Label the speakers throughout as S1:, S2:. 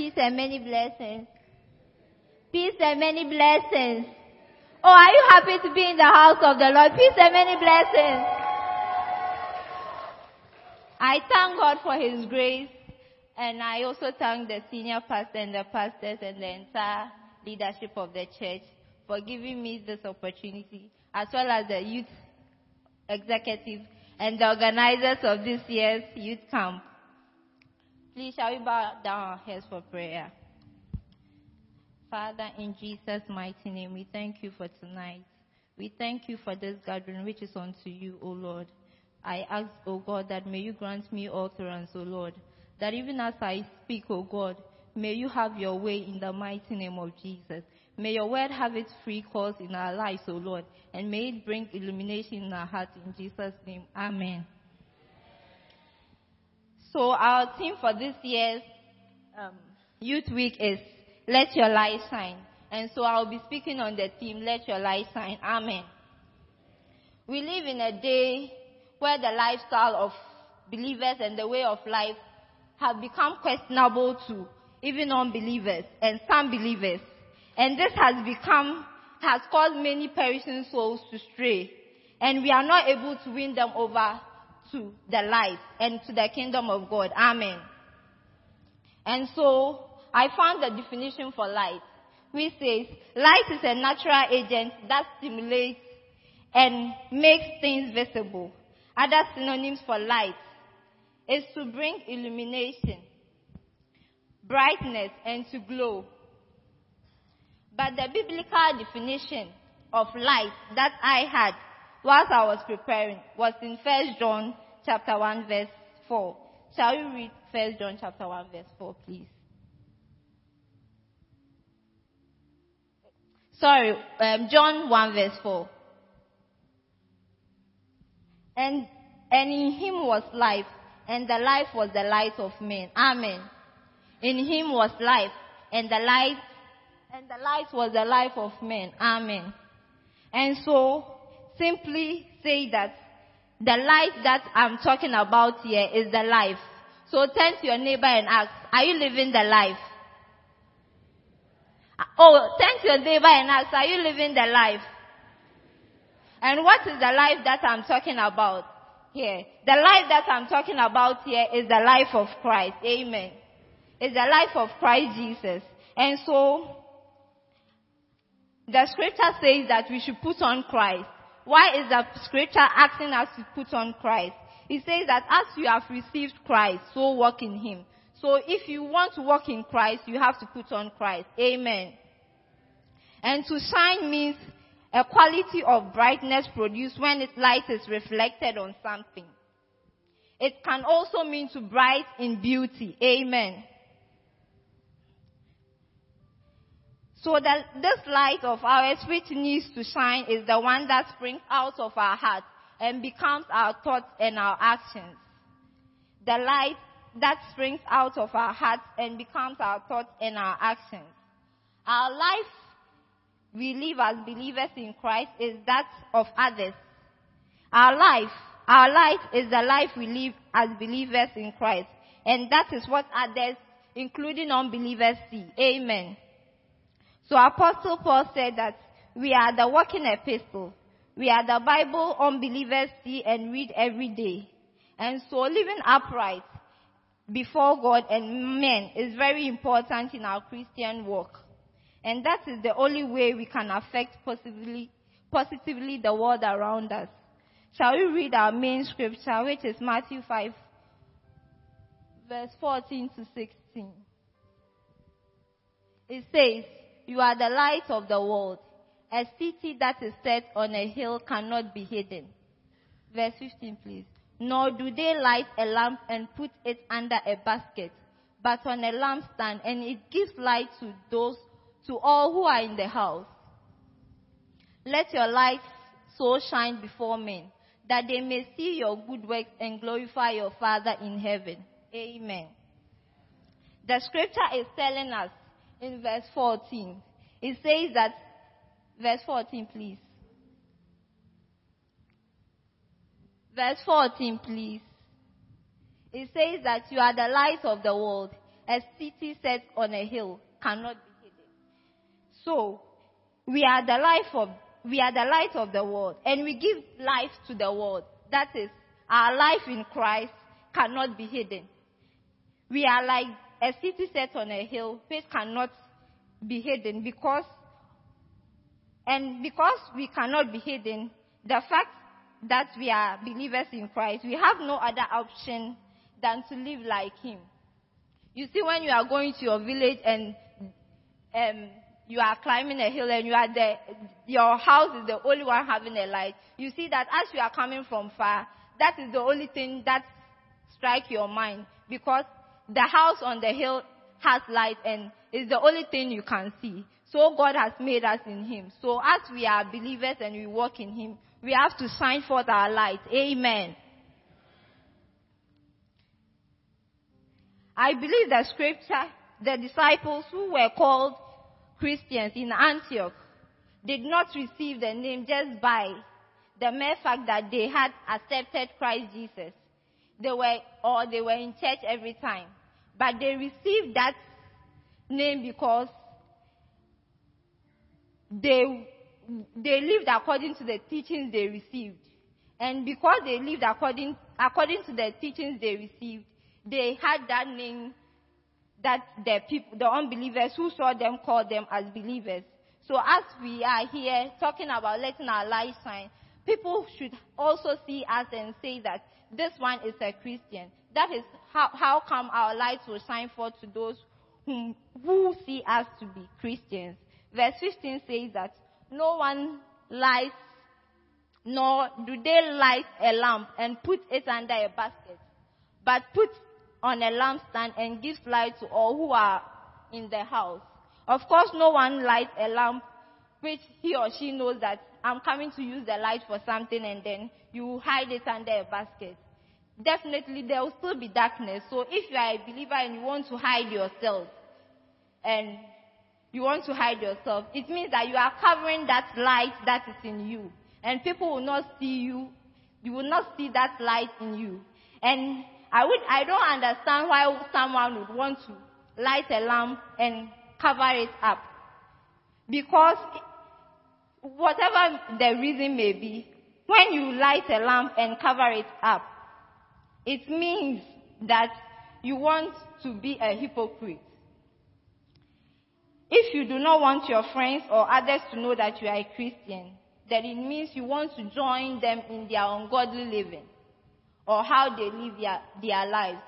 S1: Peace and many blessings. Peace and many blessings. Oh, are you happy to be in the house of the Lord? Peace and many blessings. I thank God for His grace and I also thank the senior pastor and the pastors and the entire leadership of the church for giving me this opportunity as well as the youth executive and the organizers of this year's youth camp. Please shall we bow down our heads for prayer. Father, in Jesus' mighty name, we thank you for tonight. We thank you for this gathering which is unto you, O Lord. I ask, O God, that may you grant me utterance, O Lord, that even as I speak, O God, may you have your way in the mighty name of Jesus. May your word have its free course in our lives, O Lord, and may it bring illumination in our hearts in Jesus' name. Amen. So our theme for this year's um, Youth Week is Let Your Light Shine. And so I'll be speaking on the theme Let Your Light Shine. Amen. We live in a day where the lifestyle of believers and the way of life have become questionable to even unbelievers and some believers. And this has become, has caused many perishing souls to stray. And we are not able to win them over to the light and to the kingdom of God. Amen. And so I found the definition for light, which says light is a natural agent that stimulates and makes things visible. Other synonyms for light is to bring illumination, brightness, and to glow. But the biblical definition of light that I had whilst I was preparing was in 1 John chapter 1 verse 4. Shall we read 1 John chapter 1 verse 4 please? Sorry, um, John 1 verse 4. And, and in him was life, and the life was the light of men. Amen. In him was life, and the light, and the light was the life of men. Amen. And so, simply say that the life that I'm talking about here is the life. So turn to your neighbor and ask, are you living the life? Oh, turn to your neighbor and ask, are you living the life? And what is the life that I'm talking about here? The life that I'm talking about here is the life of Christ. Amen. It's the life of Christ Jesus. And so, the scripture says that we should put on Christ. Why is the scripture asking us to put on Christ? It says that as you have received Christ, so walk in Him. So if you want to walk in Christ, you have to put on Christ. Amen. And to shine means a quality of brightness produced when its light is reflected on something. It can also mean to bright in beauty. Amen. So that this light of ours which needs to shine is the one that springs out of our hearts and becomes our thoughts and our actions. The light that springs out of our hearts and becomes our thoughts and our actions. Our life we live as believers in Christ is that of others. Our life, our life is the life we live as believers in Christ. And that is what others, including unbelievers, see. Amen. So Apostle Paul said that we are the walking epistle. We are the Bible unbelievers see and read every day. And so living upright before God and men is very important in our Christian walk. And that is the only way we can affect positively, positively the world around us. Shall we read our main scripture, which is Matthew 5, verse 14 to 16? It says, You are the light of the world. A city that is set on a hill cannot be hidden. Verse 15, please. Nor do they light a lamp and put it under a basket, but on a lampstand, and it gives light to those to all who are in the house. Let your light so shine before men that they may see your good works and glorify your Father in heaven. Amen. The scripture is telling us in verse 14. It says that, verse 14 please. Verse 14 please. It says that you are the light of the world. a city set on a hill cannot be hidden. So, we are the life of, we are the light of the world, and we give life to the world. That is, our life in Christ cannot be hidden. We are like a city set on a hill which cannot be hidden because, and because we cannot be hidden, the fact that we are believers in Christ, we have no other option than to live like Him. You see, when you are going to your village and um, you are climbing a hill and you are there, your house is the only one having a light. You see that as you are coming from far, that is the only thing that strikes your mind because the house on the hill has light and is the only thing you can see. So God has made us in Him. So as we are believers and we walk in Him, we have to shine forth our light. Amen. I believe that scripture, the disciples who were called Christians in Antioch did not receive the name just by the mere fact that they had accepted Christ Jesus. They were, or they were in church every time. But they received that name because they, they lived according to the teachings they received. And because they lived according, according to the teachings they received, they had that name that the people, the unbelievers who saw them called them as believers. So as we are here talking about letting our light shine, people should also see us and say that this one is a Christian. That is how, how come our lights will shine forth to those whom, who see us to be Christians. Verse 15 says that no one lights, nor do they light a lamp and put it under a basket, but put on a lampstand and gives light to all who are in the house. Of course, no one lights a lamp which he or she knows that I'm coming to use the light for something and then you hide it under a basket. Definitely there will still be darkness. So if you are a believer and you want to hide yourself and you want to hide yourself, it means that you are covering that light that is in you. And people will not see you. You will not see that light in you. And I would, I don't understand why someone would want to light a lamp and cover it up. Because whatever the reason may be, when you light a lamp and cover it up, it means that you want to be a hypocrite. If you do not want your friends or others to know that you are a Christian, then it means you want to join them in their ungodly living or how they live their, their lives.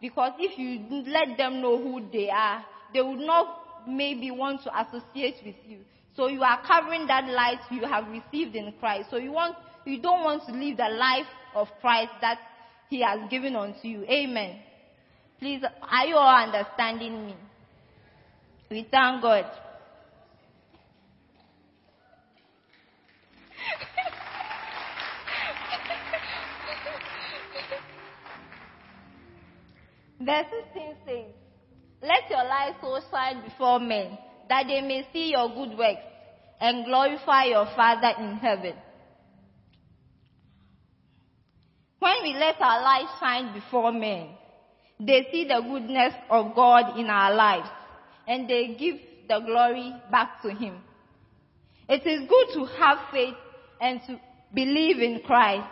S1: Because if you let them know who they are, they would not maybe want to associate with you. So you are covering that light you have received in Christ. So you want, you don't want to live the life of Christ that He has given unto you. Amen. Please, are you all understanding me? We thank God. Verse 16 says, Let your light so shine before men that they may see your good works and glorify your Father in heaven. When we let our light shine before men, they see the goodness of God in our lives and they give the glory back to Him. It is good to have faith and to believe in Christ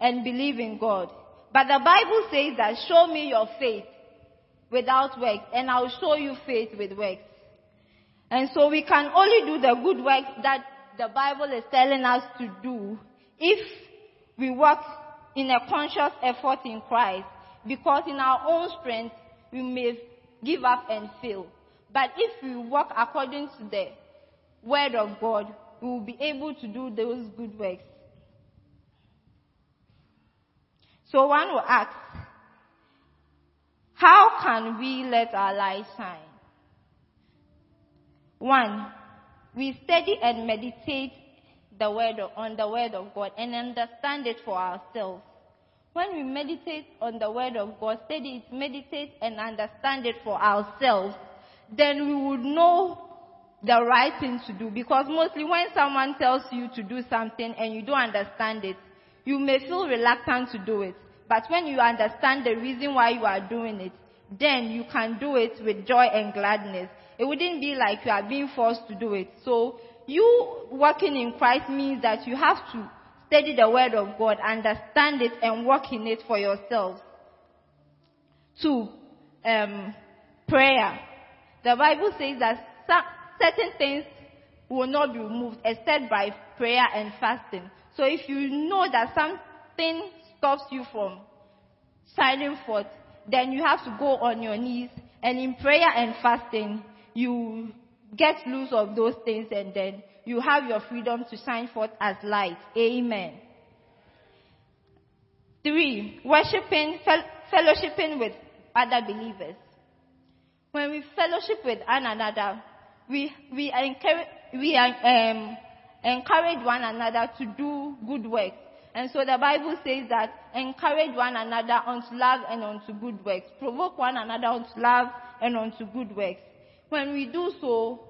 S1: and believe in God. But the Bible says that show me your faith without works and I'll show you faith with works. And so we can only do the good works that the Bible is telling us to do if we work in a conscious effort in Christ. Because in our own strength, we may give up and fail. But if we work according to the word of God, we will be able to do those good works. So one will ask, how can we let our light shine? One, we study and meditate the word on the word of God and understand it for ourselves. When we meditate on the word of God, study it, meditate and understand it for ourselves, then we would know the right thing to do. Because mostly when someone tells you to do something and you don't understand it, you may feel reluctant to do it. But when you understand the reason why you are doing it, then you can do it with joy and gladness. It wouldn't be like you are being forced to do it. So you working in Christ means that you have to study the word of God, understand it and work in it for yourselves. Two, um, prayer. The Bible says that certain things will not be removed except by prayer and fasting. So if you know that something stops you from shining forth, then you have to go on your knees and in prayer and fasting, you get loose of those things and then you have your freedom to shine forth as light. Amen. Three, worshiping, fellowshipping with other believers. When we fellowship with one another, we, we, encourage, we um, encourage one another to do good works. And so the Bible says that encourage one another unto love and unto good works. Provoke one another unto love and unto good works. When we do so,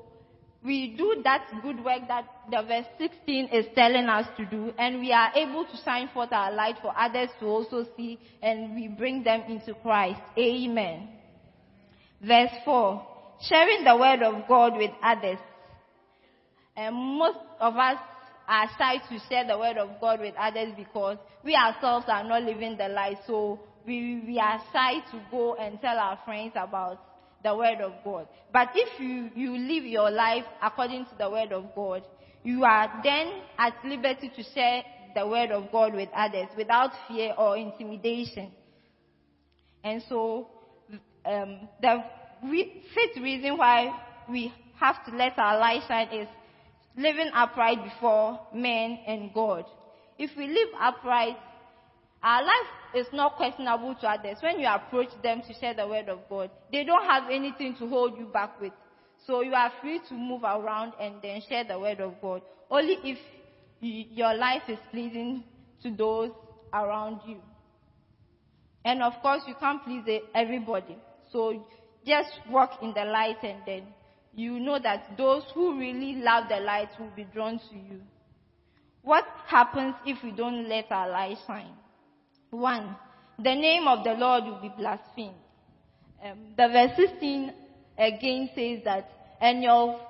S1: we do that good work that the verse 16 is telling us to do, and we are able to shine forth our light for others to also see, and we bring them into Christ. Amen. Verse 4. Sharing the word of God with others. And most of us are shy to share the word of God with others because we ourselves are not living the life. So we, we are shy to go and tell our friends about the word of God. But if you, you live your life according to the word of God, you are then at liberty to share the word of God with others without fear or intimidation. And so, um, the re- fifth reason why we have to let our light shine is living upright before men and God. If we live upright, our life is not questionable to others. When you approach them to share the word of God, they don't have anything to hold you back with. So you are free to move around and then share the word of God. Only if your life is pleasing to those around you. And of course, you can't please everybody. So just walk in the light and then you know that those who really love the light will be drawn to you. What happens if we don't let our light shine? One, the name of the Lord will be blasphemed. Um, the verse 16 again says that, and your,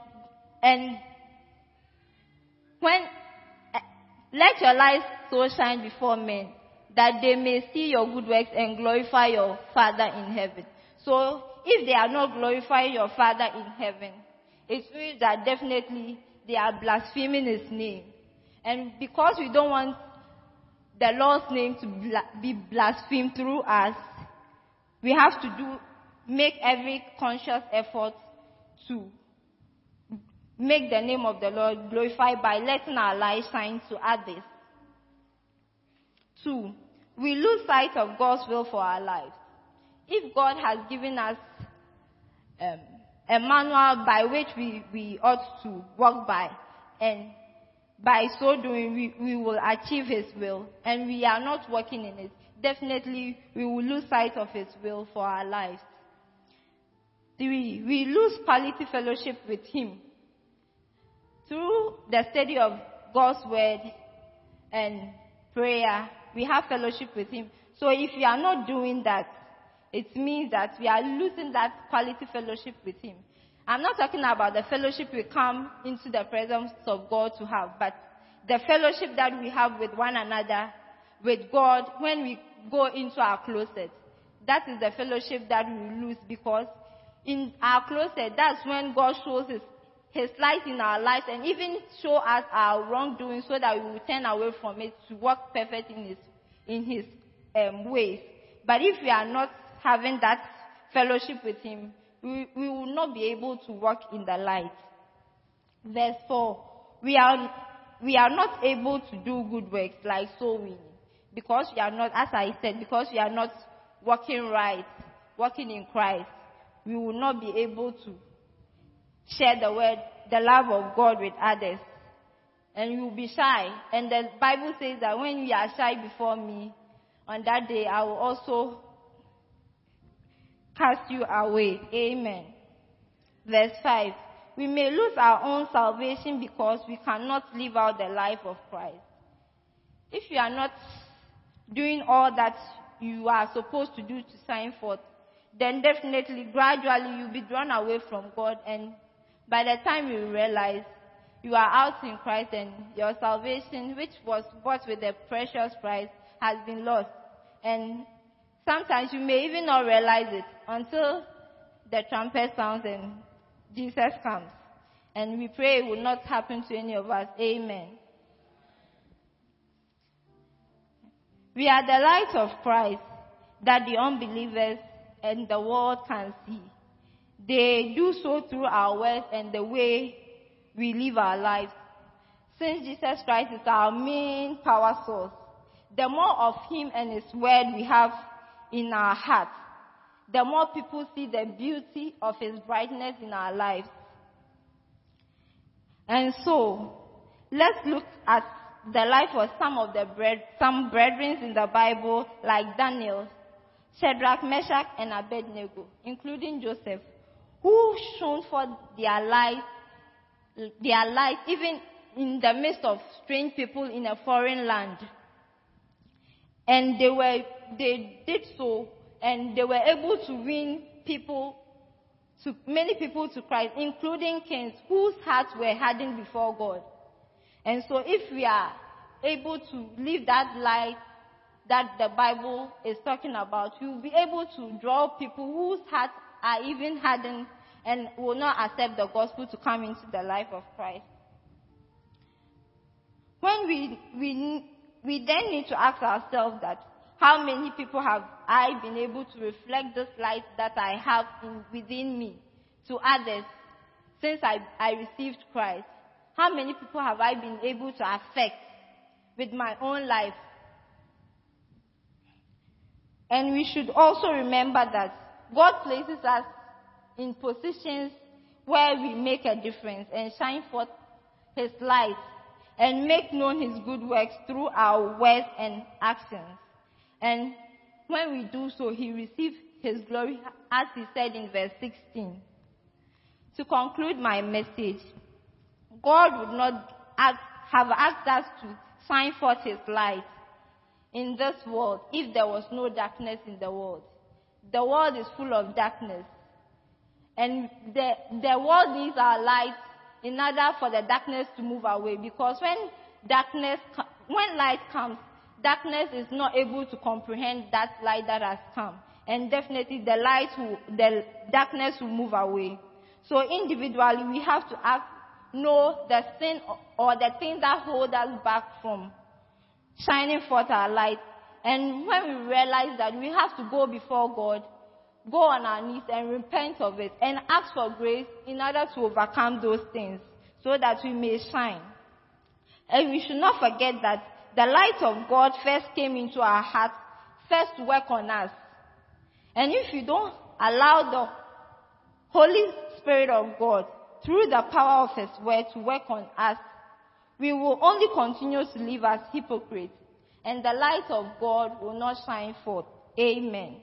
S1: and when, uh, let your light so shine before men that they may see your good works and glorify your Father in heaven. So, if they are not glorifying your Father in heaven, it means that definitely they are blaspheming His name. And because we don't want the Lord's name to be blasphemed through us, we have to do, make every conscious effort to make the name of the Lord glorified by letting our light shine to others. Two, we lose sight of God's will for our lives. If God has given us um, a manual by which we, we ought to walk by, and by so doing, we, we will achieve His will, and we are not working in it. Definitely, we will lose sight of His will for our lives. Three, we lose quality fellowship with Him. Through the study of God's Word and prayer, we have fellowship with Him. So if we are not doing that, it means that we are losing that quality fellowship with Him. I'm not talking about the fellowship we come into the presence of God to have, but the fellowship that we have with one another, with God, when we go into our closet. That is the fellowship that we lose because in our closet, that's when God shows His, His light in our lives and even show us our wrongdoing so that we will turn away from it to walk perfect in His, in His um, ways. But if we are not having that fellowship with Him, we, we will not be able to walk in the light. Verse 4. We are, we are not able to do good works like sowing. Because we are not, as I said, because we are not walking right, walking in Christ, we will not be able to share the word, the love of God with others. And you will be shy. And the Bible says that when you are shy before me, on that day I will also cast you away. Amen. Verse 5. We may lose our own salvation because we cannot live out the life of Christ. If you are not doing all that you are supposed to do to sign forth, then definitely, gradually, you'll be drawn away from God. And by the time you realize you are out in Christ and your salvation, which was bought with a precious price, has been lost. And sometimes you may even not realize it until the trumpet sounds and Jesus comes. And we pray it will not happen to any of us. Amen. We are the light of Christ that the unbelievers and the world can see. They do so through our words and the way we live our lives. Since Jesus Christ is our main power source, the more of Him and His Word we have in our hearts, the more people see the beauty of His brightness in our lives. And so, let's look at the life of some of the bread, some brethren in the Bible, like Daniel, Shadrach, Meshach, and Abednego, including Joseph, who shone forth their light, their light even in the midst of strange people in a foreign land. And they were, they did so, and they were able to win people, to many people to Christ, including kings whose hearts were hardened before God. And so if we are able to live that light that the Bible is talking about, we will be able to draw people whose hearts are even hardened and will not accept the gospel to come into the life of Christ. When we, we, we then need to ask ourselves that how many people have I been able to reflect this light that I have in, within me to others since I, I received Christ? How many people have I been able to affect with my own life? And we should also remember that God places us in positions where we make a difference and shine forth His light and make known His good works through our words and actions. And when we do so, He receives His glory, as He said in verse 16. To conclude my message, God would not ask, have asked us to shine forth His light in this world if there was no darkness in the world. The world is full of darkness. And the, the world needs our light in order for the darkness to move away. Because when darkness, when light comes, darkness is not able to comprehend that light that has come. And definitely the light will, the darkness will move away. So individually we have to ask, know the sin or the thing that hold us back from shining forth our light. And when we realize that we have to go before God, go on our knees and repent of it and ask for grace in order to overcome those things so that we may shine. And we should not forget that the light of God first came into our hearts, first to work on us. And if you don't allow the Holy Spirit of God through the power of His word to work on us, we will only continue to live as hypocrites and the light of God will not shine forth. Amen.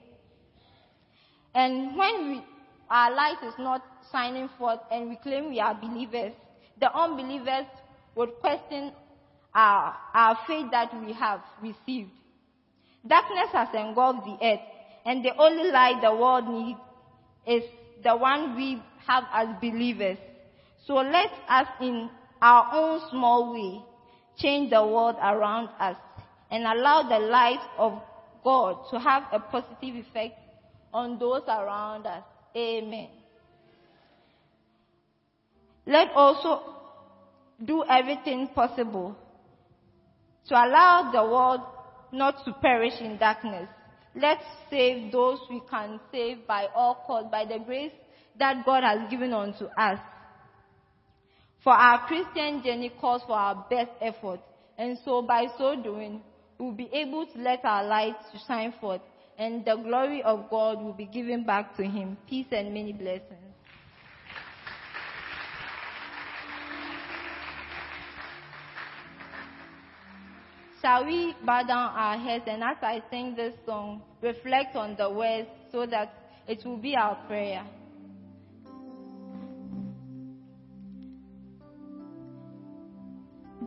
S1: And when we, our light is not shining forth and we claim we are believers, the unbelievers would question our, our faith that we have received. Darkness has engulfed the earth, and the only light the world needs is the one we have as believers. So let us, in our own small way, change the world around us and allow the light of God to have a positive effect on those around us. Amen. Let also do everything possible to allow the world not to perish in darkness. Let's save those we can save by all costs, by the grace that God has given unto us. For our Christian journey calls for our best effort, and so by so doing, we'll be able to let our light shine forth and the glory of God will be given back to him. Peace and many blessings. Shall we bow down our heads and as I sing this song, reflect on the words so that it will be our prayer?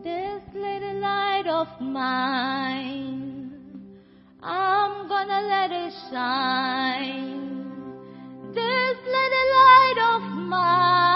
S2: This little light of mine, I'm gonna let it shine. This little light of mine.